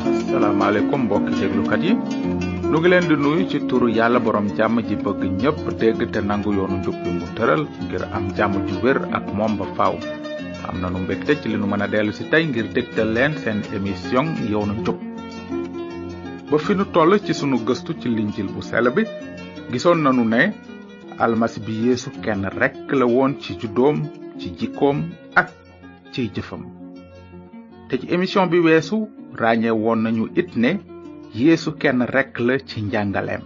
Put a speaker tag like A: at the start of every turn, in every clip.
A: asalaamaaleykum mbokki déglukat yi nu ngi leen di nuyu ci turu yàlla borom jàmm ji bëgg ñépp dégg te nangu yoonu njub bi mu tëral ngir am jàmm ju wér ak moom ba faaw am na nu mbégte ci li nu mën a dellu si tey ngir dégtal leen seen émission yoonu njub ba fi nu toll ci sunu gëstu ci linjil bu sell bi gisoon nanu ne almasi bi yeesu kenn rekk la woon ci juddoom ci jikkoom ak ciy jëfam te ci émission bi weesu ràññee woon nañu it ne yeesu kenn rekk la ci njàngaleem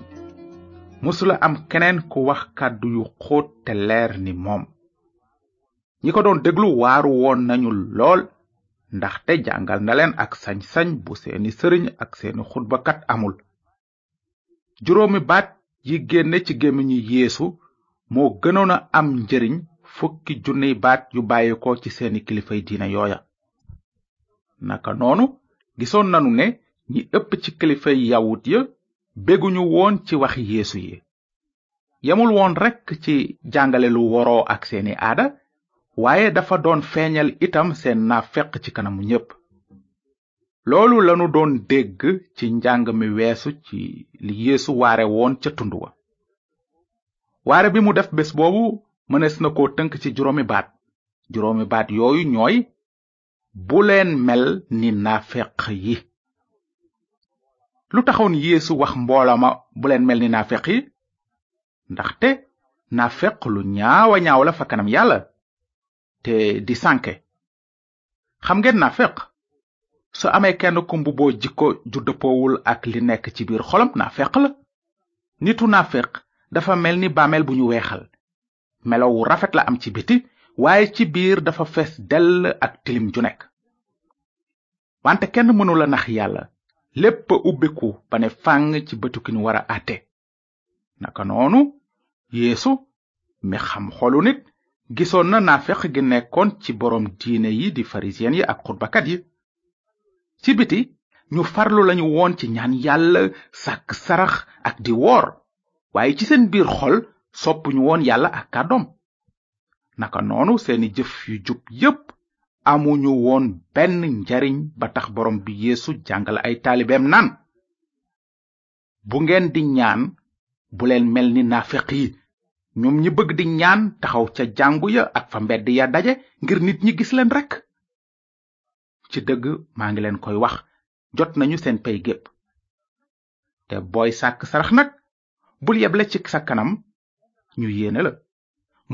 A: musula am keneen ku wax kàddu yu xóot te leer ni moom ñi ko doon déglu waaru woon nañu lool ndaxte jàngal na leen ak sañ-sañ bu seeni sëriñ ak seeni xutbakat amul juróomi baat yi génne ci gémmiñu yéesu moo gënoon a am njëriñ fukki junniy baat yu bàyyi ko ci seeni kilifay diina yooya naka noonu gisoon nanu ne ñi ëpp ci kilifay yawut ya béguñu woon ci wax yéesu yi yemul woon rekk ci jàngale lu woroo ak seeni aada waaye dafa doon feeñal itam seen naafeq ci kanamu ñépp loolu lanu doon dégg ci njàng mi weesu ci li yeesu waare woon ca tund wa waare bi mu def bés boobu mënees na koo tënk ci juróomi baat juróomi baat yooyu ñooy bu leen mel ni naafeq yi lu taxoon yeesu wax mbooloo ma bu leen mel ni naafeq yi ndaxte naafeq lu ñaawa ñaaw la fa kanam yàlla te di sànke xam ngeen naa feq su amee kenn ku mbubboo jikko ju dëppoowul ak li nekk ci biir xolam naa feq la nitu naa feq dafa mel ni bàmmeel bu ñu weexal melo wu rafet la am ci biti waaye ci biir dafa fees dell ak tilim ju nekk wante kenn mënula nax yàlla lépp a ubbiku ba ne fàng ci bëtu ki ñu war a àtte naka noonu yeesu mi xam xolu nit gisoon na naafeq gi nekkoon ci boroom diine yi di farisiyen yi ak xutbakat yi ci biti ñu farlu lañu woon ci ñaan yàlla sàkk sarax ak di woor waaye ci seen biir xol soppuñu woon yàlla ak kàddoom naka noonu seeni jëf yu jub yépp amuñu woon benn njariñ ba tax boroom bi yeesu jàngal ay taalibeem naan bu ngeen di ñaan bu leen mel ni naafeq yi ñoom ñi bëgg di ñaan taxaw ca jàngu ya ak fa mbedd ya daje ngir nit ñi gis leen rekk ci dëgg maa ngi leen koy wax jot nañu seen pey gépp te booy sàkk sarax nag bul yeble ci sa kanam ñu yéene la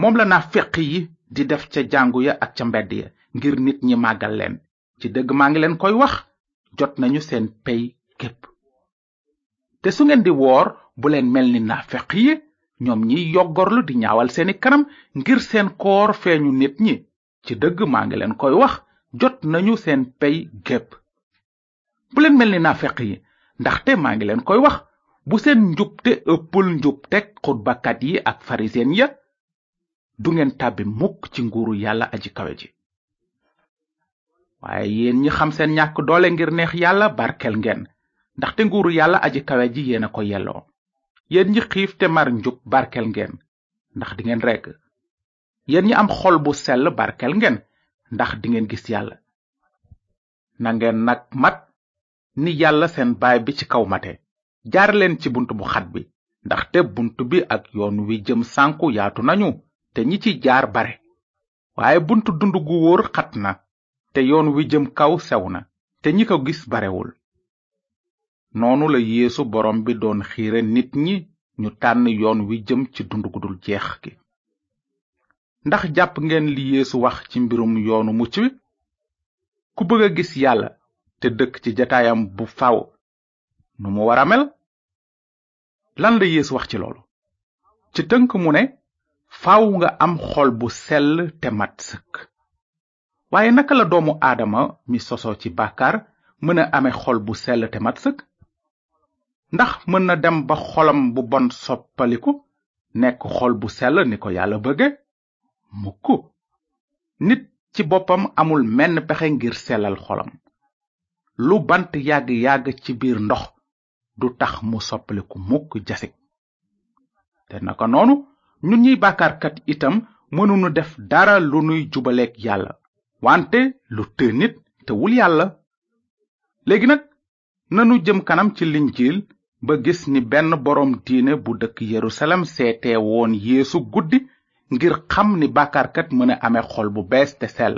A: moom la naa feq yi di def ca jàngu ya ak ca mbedd ya ngir nit ñi màggal leen ci dëgg maa ngi leen koy wax jot nañu seen pey képp te su ngeen di woor bu leen mel ni naafeq yi ñoom ñiy yoggorlu di ñaawal seeni kanam ngir seen koor feeñu nit ñi ci dëgg maa ngi leen koy wax jot nañu seen pey gépp bu leen mel ni naafeq yi ndaxte maa ngi leen koy wax bu seen njubte ëppul njubteg xutbakat yi ak farisen ya du ngeen tàbbi mukk ci nguuru yàlla aji kawe ji waaye yéen ñi xam seen ñàkk doole ngir neex yàlla barkel ngeen ndaxte nguuru yàlla aji kawe ji yéen a ko yelloo yéen ñi xiif te mar njub barkel ngeen ndax di ngeen regg yéen ñi am xol bu sell barkel ngeen ndax di ngeen gis yàlla na ngeen nag mat ni yàlla seen baay bi ci kaw mate jaar leen ci bunt bu xat bi ndaxte bunt bi ak yoon wi jëm sànku yaatu nañu te ñi ci jaar bare waaye bunt dund gu wóor xat na te yoon wi jëm kaw sew na te ñi ko gis barewul noonu la yéesu borom bi doon xiire nit ñi ñu tànn yoon wi jëm ci dund gu dul jeex gi ndax jàpp ngeen li yeesu wax ci mbirum yoonu mucc wi ku bëgg a gis yàlla te dëkk ci jataayam bu faw nu mu war a mel lan la yeesu wax ci loolu ci tënk mu ne faw nga am xol bu sell te mat sëkk waaye naka la doomu aadama mi sosoo ci bàkkaar mën a ame xol bu sell te mat sëkk ndax mën na dem ba xolam bu bon soppaliku nekk xol bu sell ni ko yàlla bëgge mukk nit ci boppam amul menn pexe ngir sellal xolam lu bant yàgg-yàgg ci biir ndox du tax mu soppaliku mukk jasig te naka noonu ñun ñiy bàkkaarkat itam mënunu def dara lu nuy jubaleek yàlla wante lu të nit tëwul yàlla léegi nag nanu jëm kanam ci linjiil ba gis ni benn boroom diine bu dëkk yerusalem seetee woon yeesu guddi ngir xam ni bàkkaarkat mën a ame xol bu bees te sell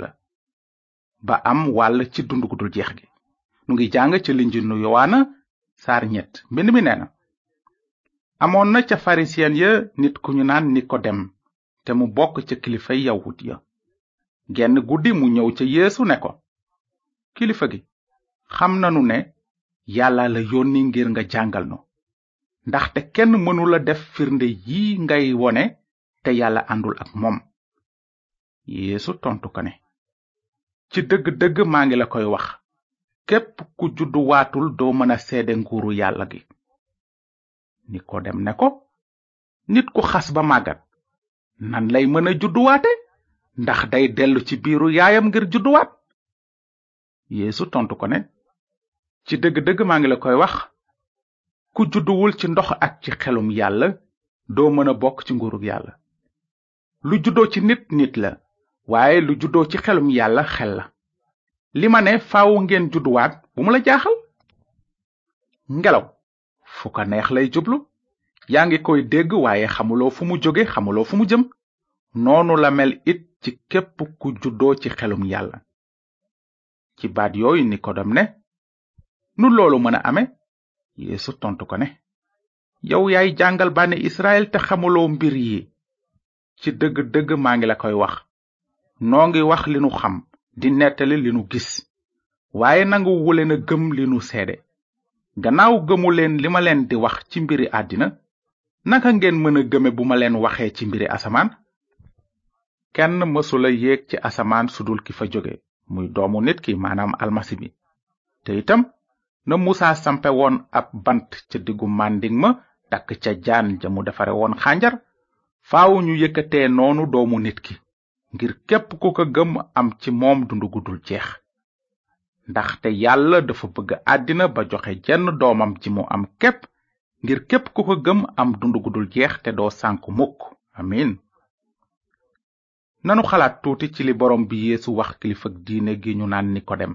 A: ba am wàll ci dund gu dul jeex gi nu ngi jàng ca linjil nu yowaana saar ñett mbind mi nee na amoon na ca farisiyen ya nit ku ñu naan nikodem te mu bokk ca kilifay yawut ya genn guddi mu ñëw ca yéesu ne ko kilifa gi xam nanu ne yàlla la yónni ngir nga jàngal nu ndaxte kenn mënula def firnde yi ngay wone te yàlla àndul ak moom yeesu tontu ko ne ci dëgg-dëgg maa ngi la koy wax képp ku juddu waatul doo mën a seede nguuru yàlla gi nikodem ne ko nit ku xas ba màggat nan lay mën a judduwaate ndax day dellu ci biiru yaayam ngir judduwaat yeesu tontu ko ne ci dëgg-dëgg maa ngi la koy wax ku judduwul ci ndox ak ci xelum yàlla doo mën a bokk ci nguurug yàlla lu juddoo ci nit nit la waaye lu juddoo ci xelum yàlla xel la li ma ne faaw ngeen judduwaat bu mu la jaaxal ngelaw fu ko neex lay jublu yaa ngi koy dégg waaye xamuloo fu mu jóge xamuloo fu mu jëm noonu la mel it ci képp ku juddoo ci xelum yàlla ci baat yooyu nikodem ne nu loolu mën a ame yeesu tontu ko ne yow yaay jàngal bànni israel te xamuloo mbir yi ci dëgg-dëgg maa ngi la koy wax noo ngi wax li nu xam di nettali li nu gis waaye nangu wuleen a gëm li nu seede gannaaw gëmu leen li ma leen di wax ci mbiri àddina naka ngeen mën a gëme bu ma leen waxee ci mbiri asamaan kenn mësula yéeg ci asamaan sudul ki fa jóge muy doomu nit ki maanaam almasi bi te itam na musa sampe woon ab bant ca diggu màndiŋ ma takk ca jaan ja mu defare woon xànjar faaw ñu yëkkatee noonu doomu nit ki ngir képp ku ko gëm am ci moom dund gu dul jeex ndaxte yàlla dafa bëgg àddina ba joxe jenn doomam ji mu am képp ngir képp ku ko gëm am dund gu dul jeex te doo sànku mukk amin nanu xalaat tuuti ci li boroom bi yeesu wax kilifa diine gi ñu naan nikodem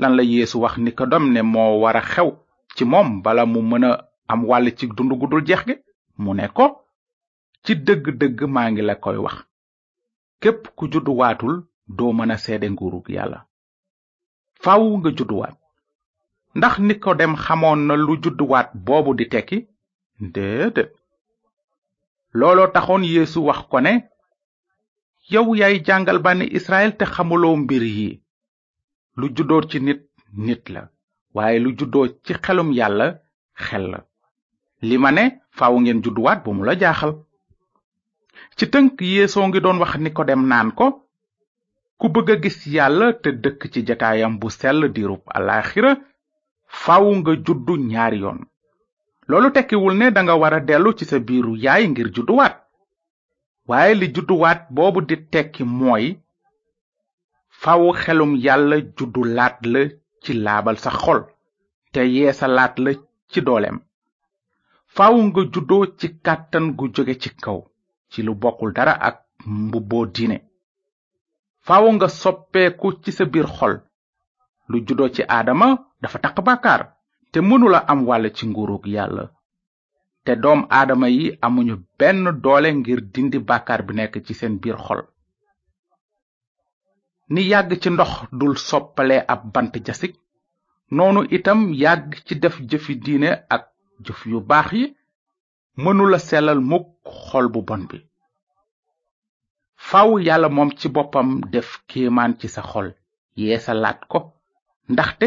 A: lan la yeesu wax nikodem ne moo war a xew ci moom bala mu mën a am wàll ci dund gu dul jeex gi mu ne ko ci dëgg-dëgg maa ngi la koy wax képp ku juddu waatul doo mën a seede nguurug yàlla faaw nga judduwaat ndax nikodem xamoon na lu judduwaat boobu di tekki déedéet looloo taxoon yeesu wax ko ne yow yaay jàngal bànni israel te xamuloo mbir yi lu juddoo ci nit nit la waaye lu juddoo ci xelum yàlla xel la li ma ne faaw ngeen judduwaat bu mu la jaaxal ci tënk yeesoo ngi doon wax nikodem naan ko ku bëgg a gis yàlla te dëkk ci jataayam bu sell diirub alaaxira faw nga juddu ñaari yoon loolu tekkiwul ne danga war a dellu ci sa biiru yaay ngir judduwaat waaye li judduwaat boobu di tekki mooy faw xelum yàlla juddu laat la ci laabal sa xol te yeesa laat la ci dooleem faw nga juddoo ci kàttan gu jóge ci kaw ci lu bokkul dara ak mbubboo diine faaw nga soppeeku ci sa biir xol lu juddoo ci aadama dafa taq bàkkaar te mënula am wàll ci nguurug yàlla te doom aadama yi amuñu benn doole ngir dindi bàkkaar bi nekk ci seen biir xol ni yàgg ci ndox dul soppale ab bant jasig noonu itam yàgg ci def jëfi diine ak jëf yu baax yi mënula sellal mukk xol bu bon bi faw yàlla moom ci boppam def kéemaan ci sa xol yeesalaat ko ndaxte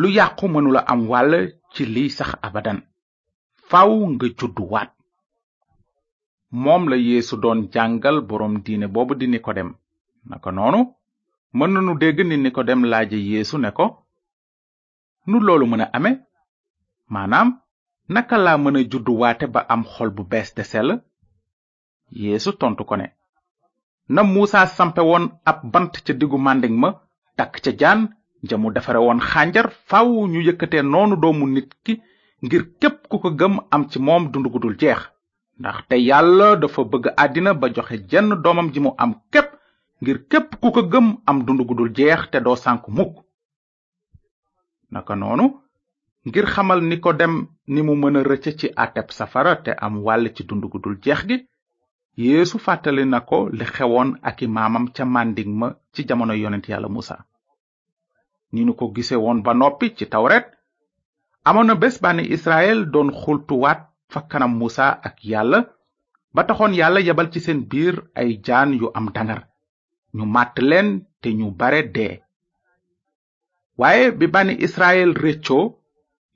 A: lu yàqu mënula am wàll ci liy sax abadan faw nga judduwaat moom la yéesu doon jàngal boroom diine boobu di nikodem naka noonu mën nanu dégg ni nikodem laaje yéesu ne ko nu loolu mën a ame maanaam naka laa mën a judduwaate ba am xol bu bees te sell yeesu tontu ko ne na muusa sampe woon ab bant ca diggu màndiŋ ma takk ca jaan ja mu defare woon xànjar faw ñu yëkkatee noonu doomu nit ki ngir képp ku ko gëm am ci moom dund gu dul jeex ndaxte yàlla dafa bëgg àddina ba joxe jenn doomam ji mu am képp ngir képp ku ko gëm am dund gu dul jeex te doo sànku mukk naka noonu ngir xamal ni ko dem ni mu mën a rëcc ci àtteb safara te am wàll ci dund gu dul jeex gi yeesu fàttali na ko li xewoon ak i maamam ca màndig ma ci jamono yonent yàlla musa ni nu ko gise woon ba noppi ci tawret amoon na bés bànni israel doon xultuwaat fa kanam musa ak yàlla ba taxoon yàlla yebal ci seen biir ay jaan yu am dangar ñu màtt leen te ñu bare dee waaye bi bani israel réccoo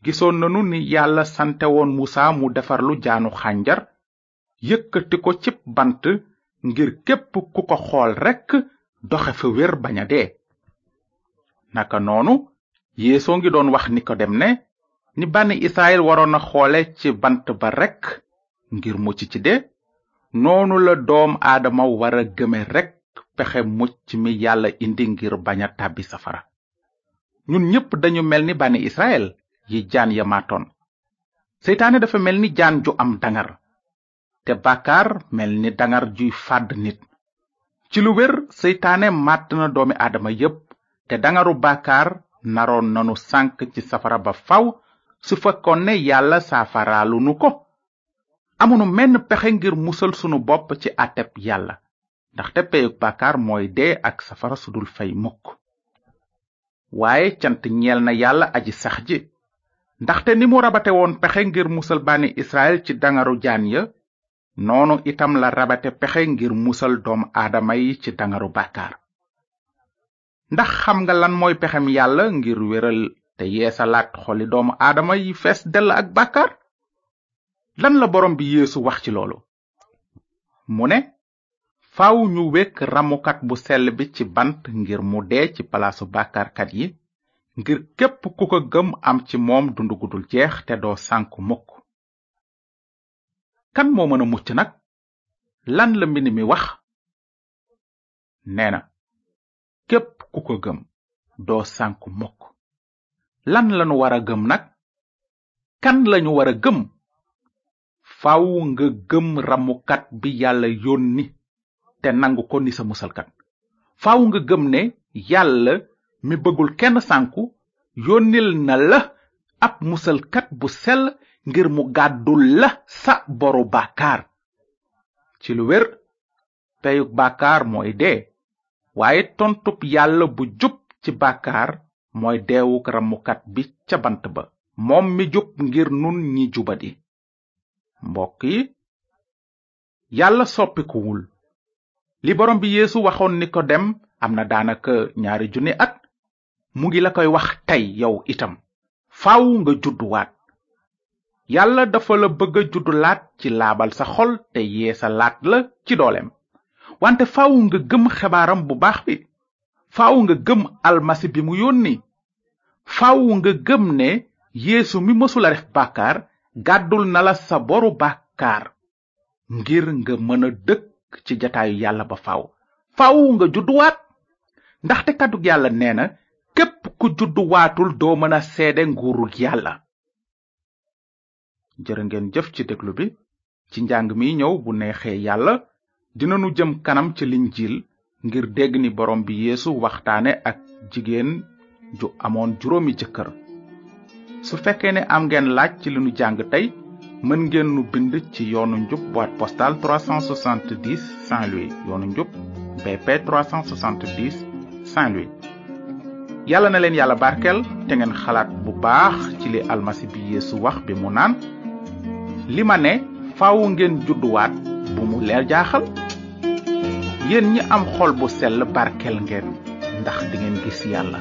A: gisoon nanu ni yàlla sante woon musa mu defar lu jaanu xànjar yëkkati ko cib bant ngir képp ku ko xool rekk doxe fa wér bañ a dee naka noonu yeesoo ngi doon wax nikodem ne ni bani israel waroon a xoole ci bant ba rekk ngir mucc ci dee noonu la doom aadama wara gëme rekk pexe mucc mi yàlla indi ngir bañ a tàbbi safara ñun ñépp dañu mel ni bànni israel yi jaan ya maatoon seytaane dafa mel ni jaan ju am dangar te bàkkaar mel ni dangar juy fàdd nit ci lu wér seytaane màtt na doomi aadama yépp te dangaru bàkkaar naroon nanu sànk ci safara ba faw su fekkoon ne yàlla saafaraalu nu ko amunu menn pexe ngir musal sunu bopp ci àtteb yàlla ndaxte peyug bàkkaar mooy dee ak safara su dul fey mukk waaye cant ñeel na yàlla aji sax ji ndaxte ni mu rabate woon pexe ngir musal bànni israel ci dangaru jaan ya noonu itam la rabate pexe ngir musal doom aadama yi ci dangaru bàkkaar ndax xam nga lan mooy pexem yàlla ngir wéral te yeesalaat xoli doomu aadama yi fees dell ak bàkkaar lan la borom bi yéesu wax ci loolu mu ne faw ñu wekk ramukat bu sell bi ci bant ngir mu dee ci palaasu bàkkaarkat yi ngir képp ku ko gëm am ci moom dund gudul jeex te doo sànku mukk kan moo mën a mucc nag lan la mbind mi wax nee na képp ku ko gëm doo sànku mukk lan lañu war a gëm nag kan lañu war a gëm faw nga gëm ramukat bi yàlla yónni te nangu ko ni sa musalkat faaw nga gëm ne yàlla mi bëggul kenn sànku yónnil na la ab musalkat bu sell ngir mu gàddul la sa boru bàkkaar ci lu wér peyug bàkkaar mooy dee waaye tontub yàlla bu jub ci bàkkaar mooy deewuk rammukat bi ca bant ba moom mi jub ngir nun ñi jubadi mbokk yi yàlla soppikuwul li borom bi yeesu waxoon ni ko dem am na daanaka ñaari junni at mu ngi la koy wax tey yow itam faaw nga judduwaat yàlla dafa la bëgg a juddulaat ci laabal sa xol te yeesa laat la ci dooleem wante faaw nga gëm xebaaram bu baax bi faaw nga gëm almasi bi mu yónni faw nga gëm ne yeesu mi mësula def bàkkaar gàddul na la sa boru bàkkaar ngir nga mën a dëkk ci jataayu yàlla ba faw faw nga judduwaat ndaxte kàddu yàlla nee na képp ku judduwaatul doo mën a seede nguurug yàlla jërë ngeen jëf ci déglu bi ci njàng mi ñëw bu neexee yàlla dinanu jëm kanam ci linjiil ngir dégg ni borom bi yeesu waxtaane ak jigéen ju amoon juróomi jëkkër su fekkee ne am ngeen laaj ci li nu jàng tey mën ngeen nu bind ci yoonu njub boîte postale 370 Saint-Louis yoonu njub BP 370 Saint-Louis yàlla na leen yàlla barkeel te ngeen xalaat bu baax ci li almasi bi yeesu wax bi mu naan li ma ne faaw ngeen judduwaat bu mu leer jaaxal yéen ñi am xol bu sell barkeel ngeen ndax di ngeen gis yàlla